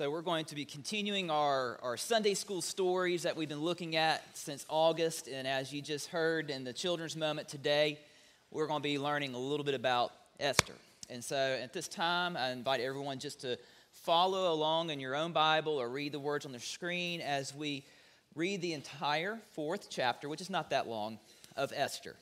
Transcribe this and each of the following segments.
So, we're going to be continuing our, our Sunday school stories that we've been looking at since August. And as you just heard in the children's moment today, we're going to be learning a little bit about Esther. And so, at this time, I invite everyone just to follow along in your own Bible or read the words on the screen as we read the entire fourth chapter, which is not that long, of Esther.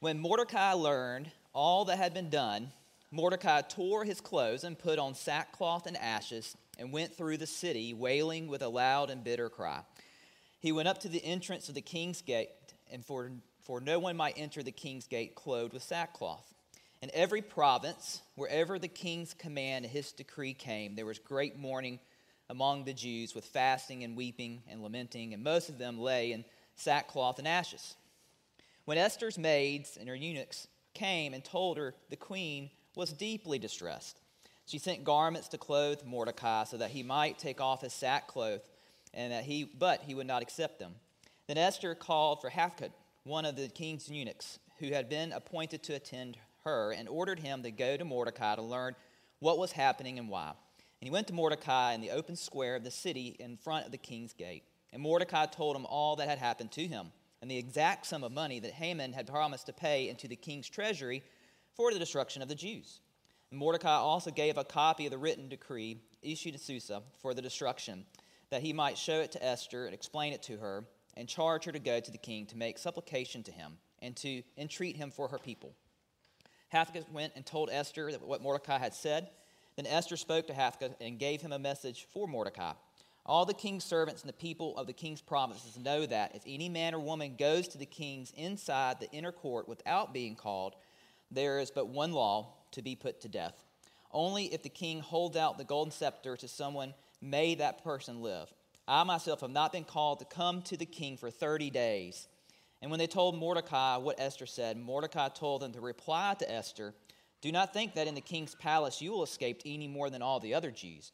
When Mordecai learned all that had been done, Mordecai tore his clothes and put on sackcloth and ashes and went through the city, wailing with a loud and bitter cry. He went up to the entrance of the king's gate, and for, for no one might enter the king's gate clothed with sackcloth. In every province, wherever the king's command and his decree came, there was great mourning among the Jews with fasting and weeping and lamenting, and most of them lay in sackcloth and ashes. When Esther's maids and her eunuchs came and told her the queen was deeply distressed, she sent garments to clothe Mordecai so that he might take off his sackcloth, and that he, but he would not accept them. Then Esther called for Hathach, one of the king's eunuchs, who had been appointed to attend her, and ordered him to go to Mordecai to learn what was happening and why. And he went to Mordecai in the open square of the city in front of the king's gate. And Mordecai told him all that had happened to him and the exact sum of money that Haman had promised to pay into the king's treasury for the destruction of the Jews. Mordecai also gave a copy of the written decree issued to Susa for the destruction, that he might show it to Esther and explain it to her, and charge her to go to the king to make supplication to him and to entreat him for her people. Hathach went and told Esther what Mordecai had said. Then Esther spoke to Hathach and gave him a message for Mordecai. All the king's servants and the people of the king's provinces know that if any man or woman goes to the king's inside the inner court without being called, there is but one law to be put to death. Only if the king holds out the golden scepter to someone may that person live. I myself have not been called to come to the king for 30 days. And when they told Mordecai what Esther said, Mordecai told them to reply to Esther Do not think that in the king's palace you will escape any more than all the other Jews.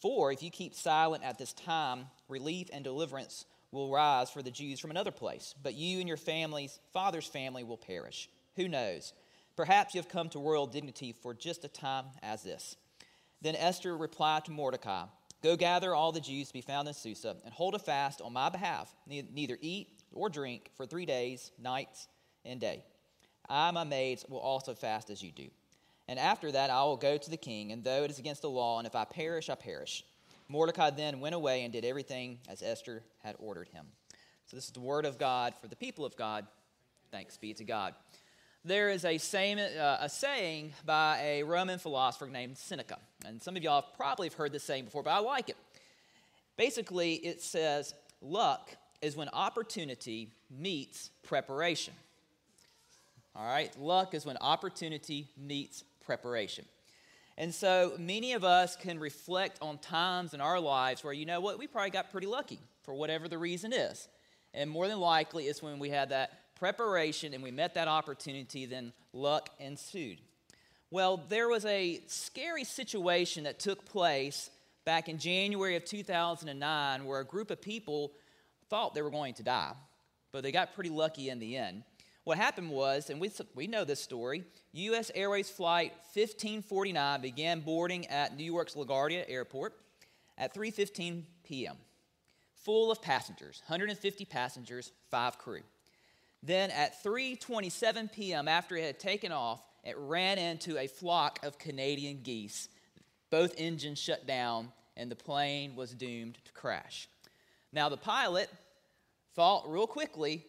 For if you keep silent at this time, relief and deliverance will rise for the Jews from another place, but you and your family's father's family will perish. Who knows? Perhaps you have come to royal dignity for just a time as this. Then Esther replied to Mordecai Go gather all the Jews to be found in Susa and hold a fast on my behalf, neither eat or drink for three days, nights, and day. I, and my maids, will also fast as you do. And after that, I will go to the king, and though it is against the law, and if I perish, I perish. Mordecai then went away and did everything as Esther had ordered him. So, this is the word of God for the people of God. Thanks be to God. There is a, saying, uh, a saying by a Roman philosopher named Seneca. And some of y'all have probably heard this saying before, but I like it. Basically, it says, Luck is when opportunity meets preparation. All right? Luck is when opportunity meets preparation. And so many of us can reflect on times in our lives where, you know what, we probably got pretty lucky for whatever the reason is. And more than likely, it's when we had that preparation and we met that opportunity, then luck ensued. Well, there was a scary situation that took place back in January of 2009 where a group of people thought they were going to die, but they got pretty lucky in the end. What happened was, and we, we know this story, U.S. Airways Flight 1549 began boarding at New York's LaGuardia Airport at 3.15 p.m., full of passengers, 150 passengers, five crew. Then at 3.27 p.m., after it had taken off, it ran into a flock of Canadian geese. Both engines shut down, and the plane was doomed to crash. Now, the pilot thought real quickly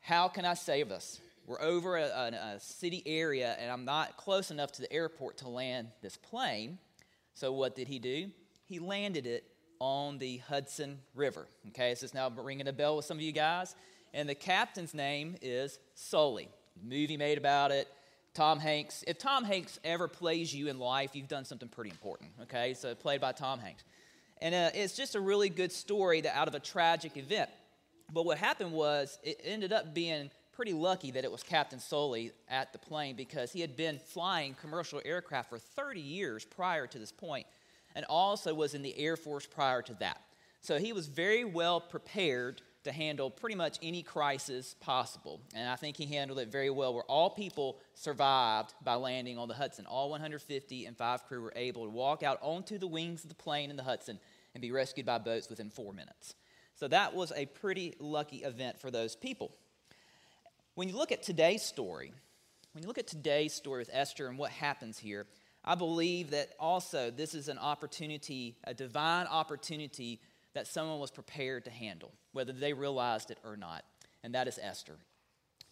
how can I save us? We're over a, a, a, city area, and I'm not close enough to the airport to land this plane. So, what did he do? He landed it on the Hudson River. Okay, this is now ringing a bell with some of you guys. And the captain's name is Sully. Movie made about it. Tom Hanks. If Tom Hanks ever plays you in life, you've done something pretty important. Okay, so played by Tom Hanks. And uh, it's just a really good story that out of a tragic event. But what happened was it ended up being pretty lucky that it was Captain Sully at the plane because he had been flying commercial aircraft for 30 years prior to this point and also was in the Air Force prior to that. So he was very well prepared to handle pretty much any crisis possible. And I think he handled it very well, where all people survived by landing on the Hudson. All 150 and five crew were able to walk out onto the wings of the plane in the Hudson and be rescued by boats within four minutes. So that was a pretty lucky event for those people. When you look at today's story, when you look at today's story with Esther and what happens here, I believe that also this is an opportunity, a divine opportunity that someone was prepared to handle, whether they realized it or not, and that is Esther.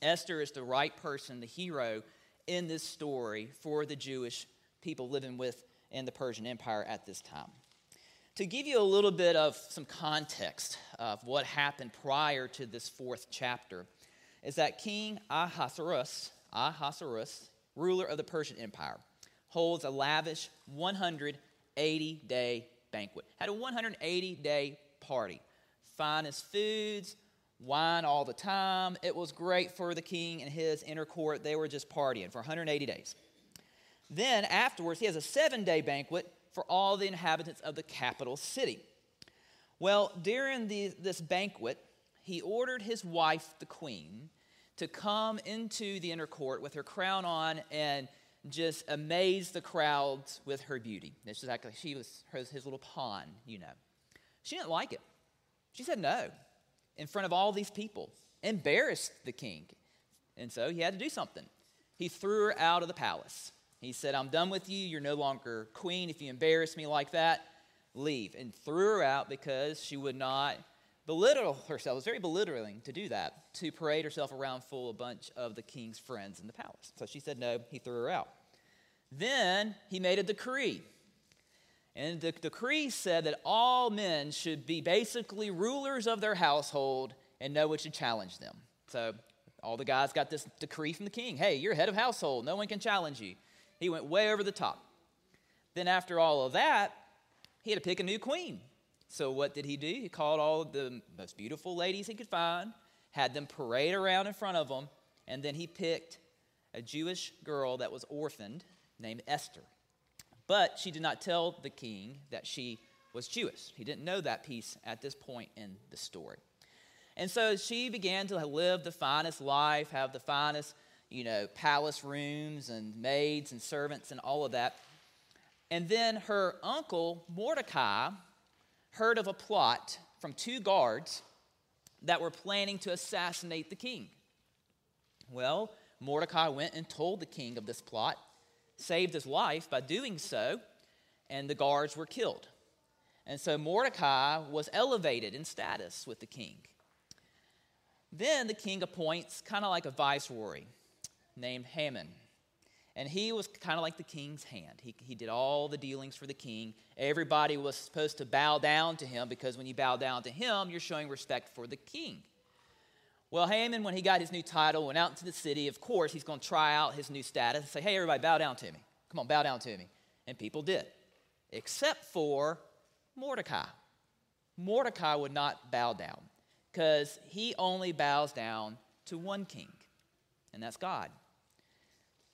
Esther is the right person, the hero in this story for the Jewish people living with in the Persian Empire at this time. To give you a little bit of some context of what happened prior to this fourth chapter, is that King Ahasuerus, Ahasuerus, ruler of the Persian Empire, holds a lavish 180 day banquet. Had a 180 day party. Finest foods, wine all the time. It was great for the king and his inner court. They were just partying for 180 days. Then afterwards, he has a seven day banquet for all the inhabitants of the capital city. Well, during the, this banquet, he ordered his wife, the queen, to come into the inner court with her crown on and just amazed the crowds with her beauty. It's just like she was his, his little pawn, you know. She didn't like it. She said no in front of all these people, embarrassed the king. And so he had to do something. He threw her out of the palace. He said, I'm done with you. You're no longer queen. If you embarrass me like that, leave. And threw her out because she would not belittle herself. It was very belittling to do that, to parade herself around full a bunch of the king's friends in the palace. So she said no, he threw her out. Then he made a decree. And the decree said that all men should be basically rulers of their household and no one should challenge them. So all the guys got this decree from the king hey, you're head of household, no one can challenge you. He went way over the top. Then, after all of that, he had to pick a new queen. So, what did he do? He called all the most beautiful ladies he could find, had them parade around in front of him, and then he picked a Jewish girl that was orphaned named Esther. But she did not tell the king that she was Jewish. He didn't know that piece at this point in the story. And so she began to live the finest life, have the finest, you know, palace rooms and maids and servants and all of that. And then her uncle, Mordecai, heard of a plot from two guards that were planning to assassinate the king. Well, Mordecai went and told the king of this plot, saved his life by doing so, and the guards were killed. And so Mordecai was elevated in status with the king. Then the king appoints kind of like a viceroy named Haman. And he was kind of like the king's hand. He, he did all the dealings for the king. Everybody was supposed to bow down to him because when you bow down to him, you're showing respect for the king. Well, Haman, when he got his new title, went out into the city. Of course, he's going to try out his new status and say, hey, everybody, bow down to me. Come on, bow down to me. And people did, except for Mordecai. Mordecai would not bow down because he only bows down to one king, and that's God.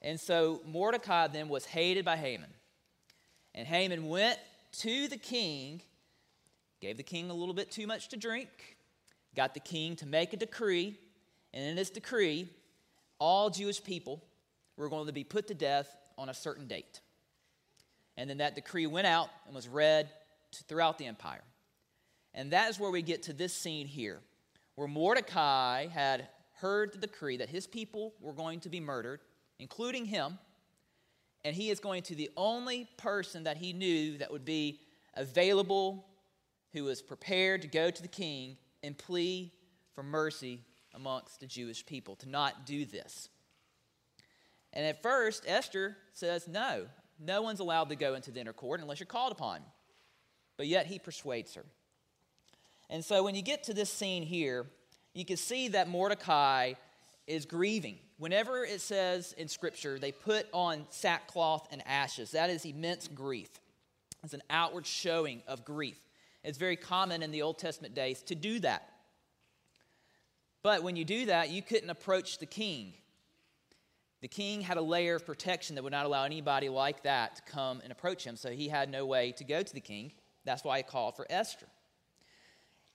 And so Mordecai then was hated by Haman. And Haman went to the king, gave the king a little bit too much to drink, got the king to make a decree. And in this decree, all Jewish people were going to be put to death on a certain date. And then that decree went out and was read throughout the empire. And that is where we get to this scene here, where Mordecai had heard the decree that his people were going to be murdered including him, and he is going to the only person that he knew that would be available, who was prepared to go to the king and plea for mercy amongst the Jewish people to not do this. And at first, Esther says, No, no one's allowed to go into the inner court unless you're called upon. But yet he persuades her. And so when you get to this scene here, you can see that Mordecai is grieving. Whenever it says in Scripture, they put on sackcloth and ashes, that is immense grief. It's an outward showing of grief. It's very common in the Old Testament days to do that. But when you do that, you couldn't approach the king. The king had a layer of protection that would not allow anybody like that to come and approach him, so he had no way to go to the king. That's why he called for Esther.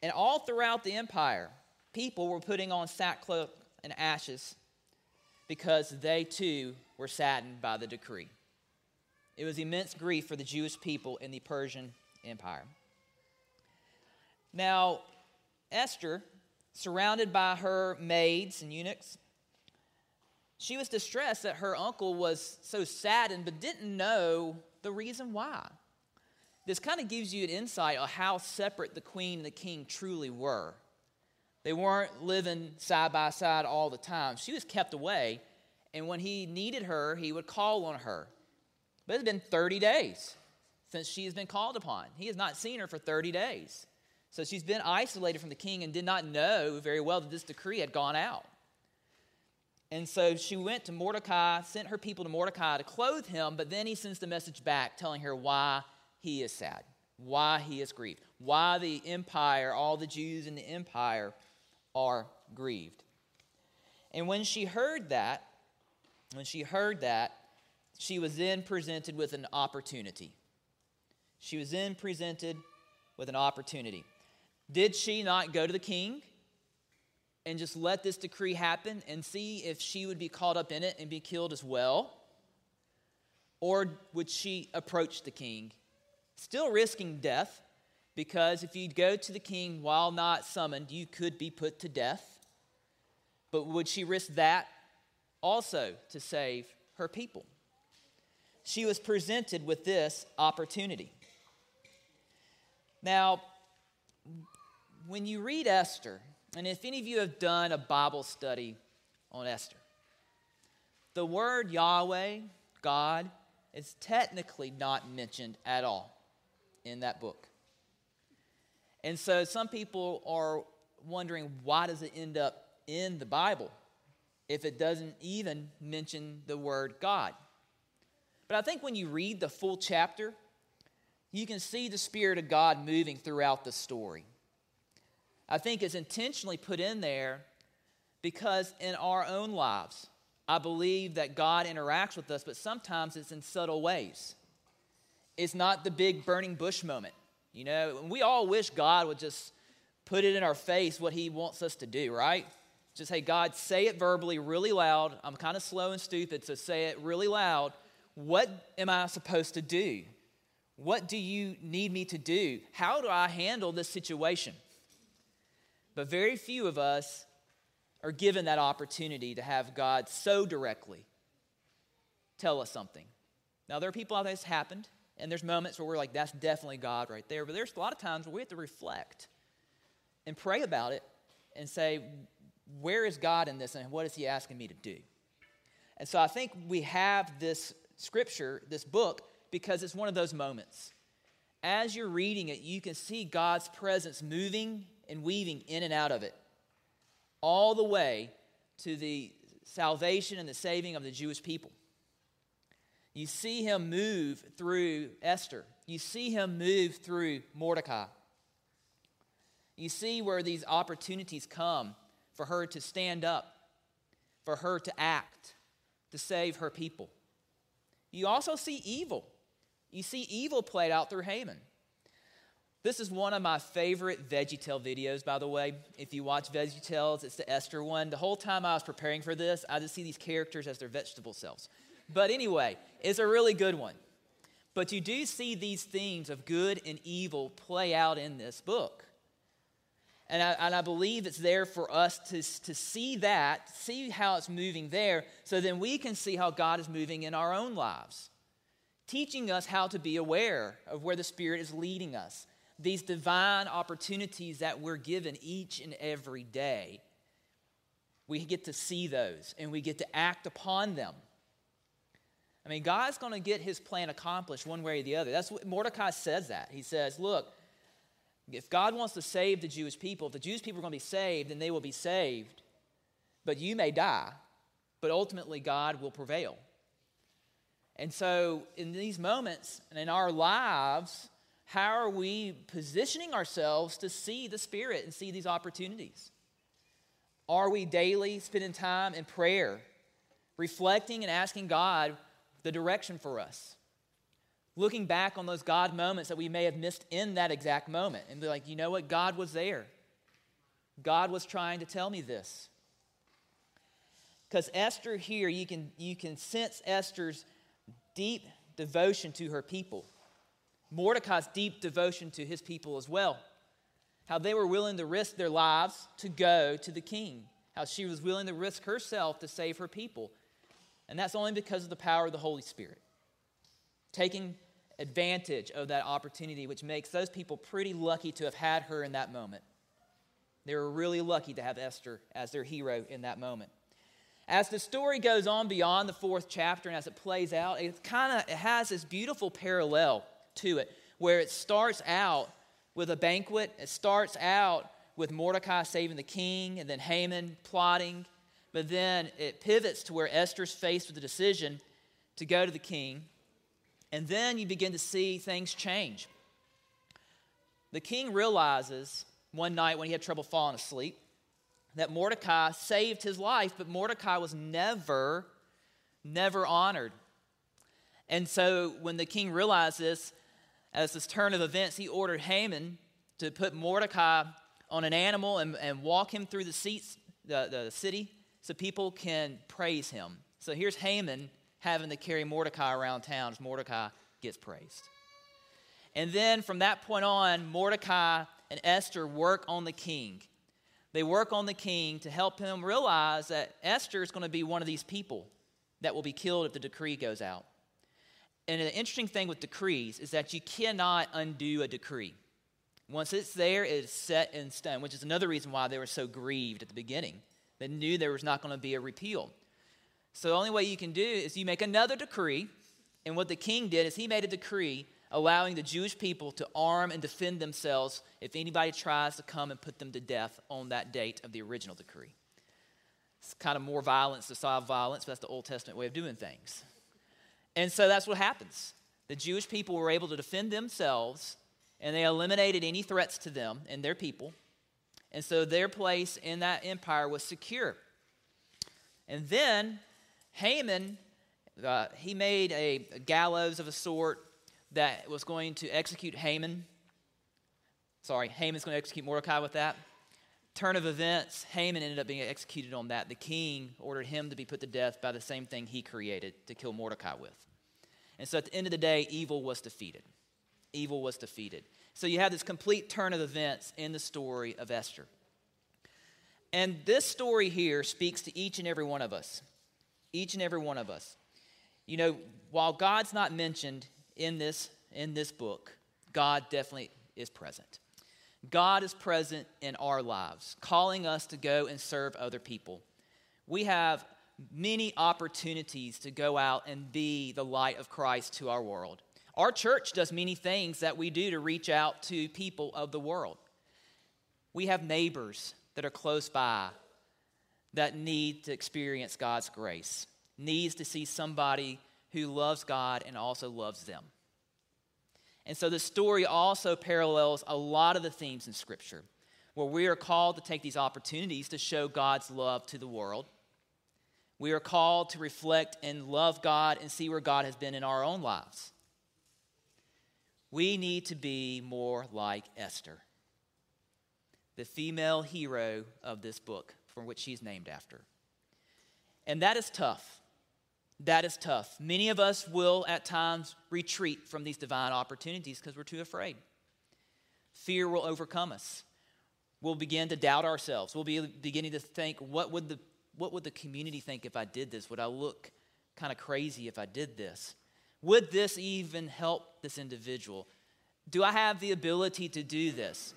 And all throughout the empire, people were putting on sackcloth and ashes because they too were saddened by the decree. It was immense grief for the Jewish people in the Persian Empire. Now, Esther, surrounded by her maids and eunuchs, she was distressed that her uncle was so saddened but didn't know the reason why. This kind of gives you an insight on how separate the queen and the king truly were. They weren't living side by side all the time. She was kept away, and when he needed her, he would call on her. But it's been 30 days since she has been called upon. He has not seen her for 30 days. So she's been isolated from the king and did not know very well that this decree had gone out. And so she went to Mordecai, sent her people to Mordecai to clothe him, but then he sends the message back telling her why he is sad, why he is grieved, why the empire, all the Jews in the empire are grieved. And when she heard that, when she heard that, she was then presented with an opportunity. She was then presented with an opportunity. Did she not go to the king and just let this decree happen and see if she would be caught up in it and be killed as well? Or would she approach the king, still risking death? Because if you go to the king while not summoned, you could be put to death. But would she risk that also to save her people? She was presented with this opportunity. Now, when you read Esther, and if any of you have done a Bible study on Esther, the word Yahweh, God, is technically not mentioned at all in that book. And so some people are wondering why does it end up in the Bible if it doesn't even mention the word God? But I think when you read the full chapter, you can see the Spirit of God moving throughout the story. I think it's intentionally put in there because in our own lives, I believe that God interacts with us, but sometimes it's in subtle ways. It's not the big burning bush moment. You know, we all wish God would just put it in our face what He wants us to do, right? Just, hey, God, say it verbally really loud. I'm kind of slow and stupid, so say it really loud. What am I supposed to do? What do you need me to do? How do I handle this situation? But very few of us are given that opportunity to have God so directly tell us something. Now, there are people out there that's happened, and there's moments where we're like, that's definitely God right there. But there's a lot of times where we have to reflect and pray about it and say, where is God in this, and what is He asking me to do? And so I think we have this scripture, this book, because it's one of those moments. As you're reading it, you can see God's presence moving and weaving in and out of it, all the way to the salvation and the saving of the Jewish people. You see him move through Esther. You see him move through Mordecai. You see where these opportunities come for her to stand up, for her to act, to save her people. You also see evil. You see evil played out through Haman. This is one of my favorite VeggieTale videos, by the way. If you watch VeggieTales, it's the Esther one. The whole time I was preparing for this, I just see these characters as their vegetable selves. But anyway, it's a really good one. But you do see these themes of good and evil play out in this book. And I, and I believe it's there for us to, to see that, see how it's moving there, so then we can see how God is moving in our own lives teaching us how to be aware of where the Spirit is leading us. These divine opportunities that we're given each and every day, we get to see those and we get to act upon them. I mean, God's going to get his plan accomplished one way or the other. That's what Mordecai says that. He says, look, if God wants to save the Jewish people, if the Jewish people are going to be saved, then they will be saved. But you may die, but ultimately God will prevail. And so, in these moments and in our lives, how are we positioning ourselves to see the Spirit and see these opportunities? Are we daily spending time in prayer, reflecting and asking God the direction for us? Looking back on those God moments that we may have missed in that exact moment and be like, you know what? God was there. God was trying to tell me this. Because Esther here, you can, you can sense Esther's deep devotion to her people. Mordecai's deep devotion to his people as well. How they were willing to risk their lives to go to the king. How she was willing to risk herself to save her people. And that's only because of the power of the Holy Spirit. Taking advantage of that opportunity, which makes those people pretty lucky to have had her in that moment. They were really lucky to have Esther as their hero in that moment. As the story goes on beyond the fourth chapter and as it plays out, it kind of has this beautiful parallel to it where it starts out with a banquet. It starts out with Mordecai saving the king and then Haman plotting. But then it pivots to where Esther's faced with the decision to go to the king. And then you begin to see things change. The king realizes one night when he had trouble falling asleep that Mordecai saved his life, but Mordecai was never, never honored. And so when the king realized this, as this turn of events, he ordered Haman to put Mordecai on an animal and, and walk him through the, seats, the, the city so people can praise him. So here's Haman having to carry Mordecai around town as Mordecai gets praised. And then from that point on, Mordecai and Esther work on the king. They work on the king to help him realize that Esther is going to be one of these people that will be killed if the decree goes out. And the interesting thing with decrees is that you cannot undo a decree. Once it's there, it is set in stone, which is another reason why they were so grieved at the beginning. They knew there was not going to be a repeal. So the only way you can do is you make another decree. And what the king did is he made a decree allowing the Jewish people to arm and defend themselves if anybody tries to come and put them to death on that date of the original decree. It's kind of more violence to solve violence, but that's the Old Testament way of doing things. And so that's what happens. The Jewish people were able to defend themselves, and they eliminated any threats to them and their people. And so their place in that empire was secure. And then Haman, uh, he made a, a gallows of a sort that was going to execute Haman. Sorry, Haman's going to execute Mordecai with that. Turn of events, Haman ended up being executed on that. The king ordered him to be put to death by the same thing he created to kill Mordecai with. And so at the end of the day, evil was defeated. Evil was defeated. So you have this complete turn of events in the story of Esther. And this story here speaks to each and every one of us. Each and every one of us. You know, while God's not mentioned in this, in this book, God definitely is present. God is present in our lives, calling us to go and serve other people. We have many opportunities to go out and be the light of Christ to our world. Our church does many things that we do to reach out to people of the world. We have neighbors that are close by that need to experience God's grace, needs to see somebody who loves God and also loves them. And so the story also parallels a lot of the themes in Scripture, where we are called to take these opportunities to show God's love to the world. We are called to reflect and love God and see where God has been in our own lives. We need to be more like Esther, the female hero of this book, for which she's named after. And that is tough that is tough. Many of us will at times retreat from these divine opportunities because we're too afraid. Fear will overcome us. We'll begin to doubt ourselves. We'll be beginning to think, what would the, what would the community think if I did this? Would I look kind of crazy if I did this? Would this even help this individual? Do I have the ability to do this?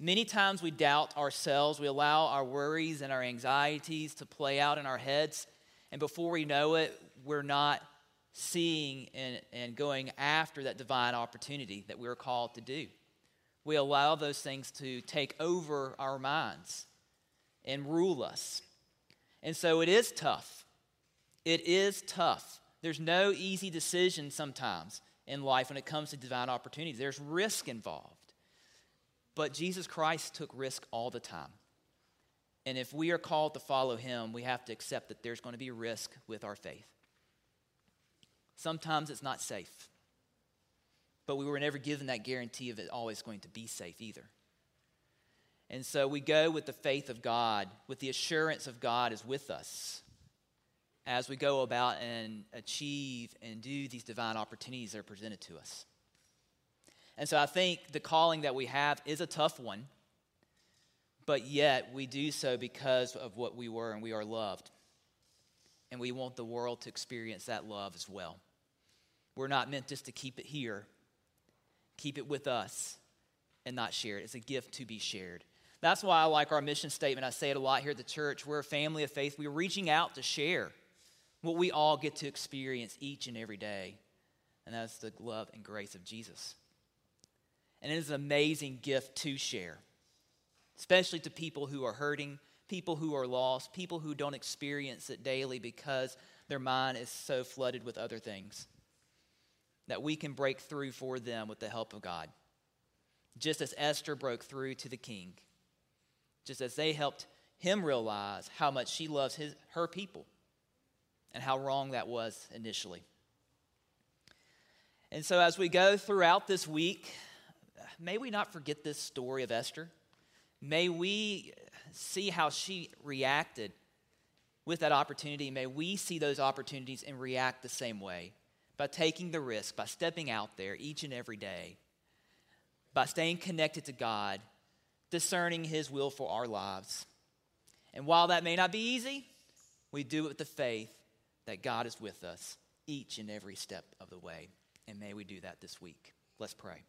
Many times we doubt ourselves. We allow our worries and our anxieties to play out in our heads. And before we know it, we're not seeing and, and going after that divine opportunity that we're called to do. We allow those things to take over our minds and rule us. And so it is tough. It is tough. There's no easy decision sometimes in life when it comes to divine opportunities, there's risk involved. But Jesus Christ took risk all the time. And if we are called to follow him, we have to accept that there's going to be risk with our faith. Sometimes it's not safe. But we were never given that guarantee of it always going to be safe either. And so we go with the faith of God, with the assurance of God is with us as we go about and achieve and do these divine opportunities that are presented to us. And so I think the calling that we have is a tough one, but yet we do so because of what we were and we are loved. And we want the world to experience that love as well. We're not meant just to keep it here, keep it with us, and not share it. It's a gift to be shared. That's why I like our mission statement. I say it a lot here at the church. We're a family of faith. We're reaching out to share what we all get to experience each and every day, and that's the love and grace of Jesus. And it is an amazing gift to share, especially to people who are hurting, people who are lost, people who don't experience it daily because their mind is so flooded with other things. That we can break through for them with the help of God. Just as Esther broke through to the king, just as they helped him realize how much she loves his, her people and how wrong that was initially. And so, as we go throughout this week, may we not forget this story of Esther. May we see how she reacted with that opportunity. May we see those opportunities and react the same way by taking the risk, by stepping out there each and every day, by staying connected to God, discerning His will for our lives. And while that may not be easy, we do it with the faith that God is with us each and every step of the way. And may we do that this week. Let's pray.